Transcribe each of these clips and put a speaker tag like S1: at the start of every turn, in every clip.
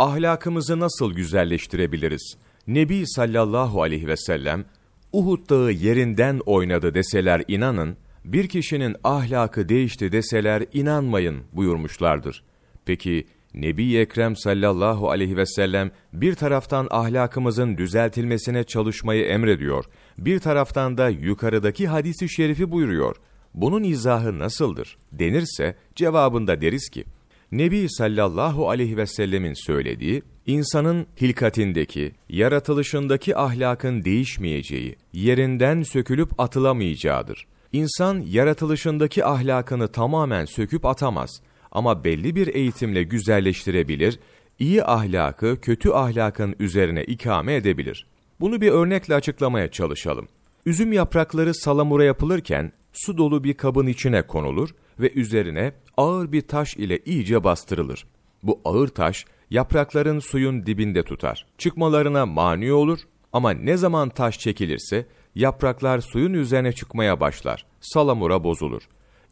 S1: Ahlakımızı nasıl güzelleştirebiliriz? Nebi sallallahu aleyhi ve sellem, Uhud dağı yerinden oynadı deseler inanın, bir kişinin ahlakı değişti deseler inanmayın buyurmuşlardır. Peki Nebi Ekrem sallallahu aleyhi ve sellem bir taraftan ahlakımızın düzeltilmesine çalışmayı emrediyor, bir taraftan da yukarıdaki hadisi şerifi buyuruyor. Bunun izahı nasıldır? Denirse cevabında deriz ki, Nebi sallallahu aleyhi ve sellemin söylediği, insanın hilkatindeki, yaratılışındaki ahlakın değişmeyeceği, yerinden sökülüp atılamayacağıdır. İnsan yaratılışındaki ahlakını tamamen söküp atamaz ama belli bir eğitimle güzelleştirebilir, iyi ahlakı kötü ahlakın üzerine ikame edebilir. Bunu bir örnekle açıklamaya çalışalım. Üzüm yaprakları salamura yapılırken su dolu bir kabın içine konulur ve üzerine ağır bir taş ile iyice bastırılır. Bu ağır taş yaprakların suyun dibinde tutar. Çıkmalarına mani olur ama ne zaman taş çekilirse yapraklar suyun üzerine çıkmaya başlar. Salamura bozulur.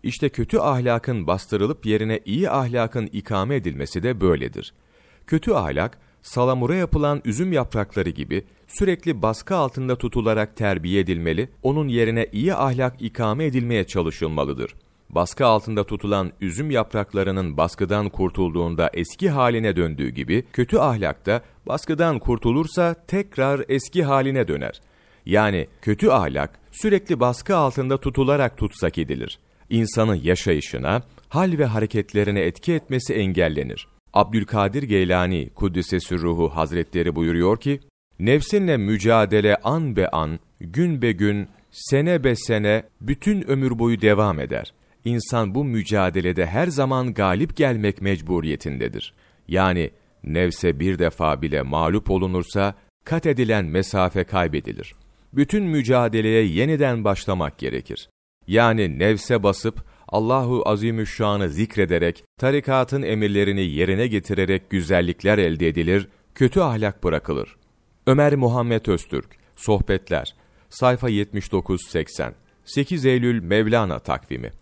S1: İşte kötü ahlakın bastırılıp yerine iyi ahlakın ikame edilmesi de böyledir. Kötü ahlak, salamura yapılan üzüm yaprakları gibi sürekli baskı altında tutularak terbiye edilmeli, onun yerine iyi ahlak ikame edilmeye çalışılmalıdır. Baskı altında tutulan üzüm yapraklarının baskıdan kurtulduğunda eski haline döndüğü gibi, kötü ahlak da baskıdan kurtulursa tekrar eski haline döner. Yani kötü ahlak sürekli baskı altında tutularak tutsak edilir. İnsanın yaşayışına, hal ve hareketlerine etki etmesi engellenir. Abdülkadir Geylani Kuddisesi Ruhu Hazretleri buyuruyor ki, Nefsinle mücadele an be an, gün be gün, sene be sene, bütün ömür boyu devam eder. İnsan bu mücadelede her zaman galip gelmek mecburiyetindedir. Yani nefse bir defa bile mağlup olunursa, kat edilen mesafe kaybedilir. Bütün mücadeleye yeniden başlamak gerekir. Yani nefse basıp, Allahu Azimüşşan'ı zikrederek, tarikatın emirlerini yerine getirerek güzellikler elde edilir, kötü ahlak bırakılır. Ömer Muhammed Öztürk, Sohbetler, sayfa 79-80, 8 Eylül Mevlana takvimi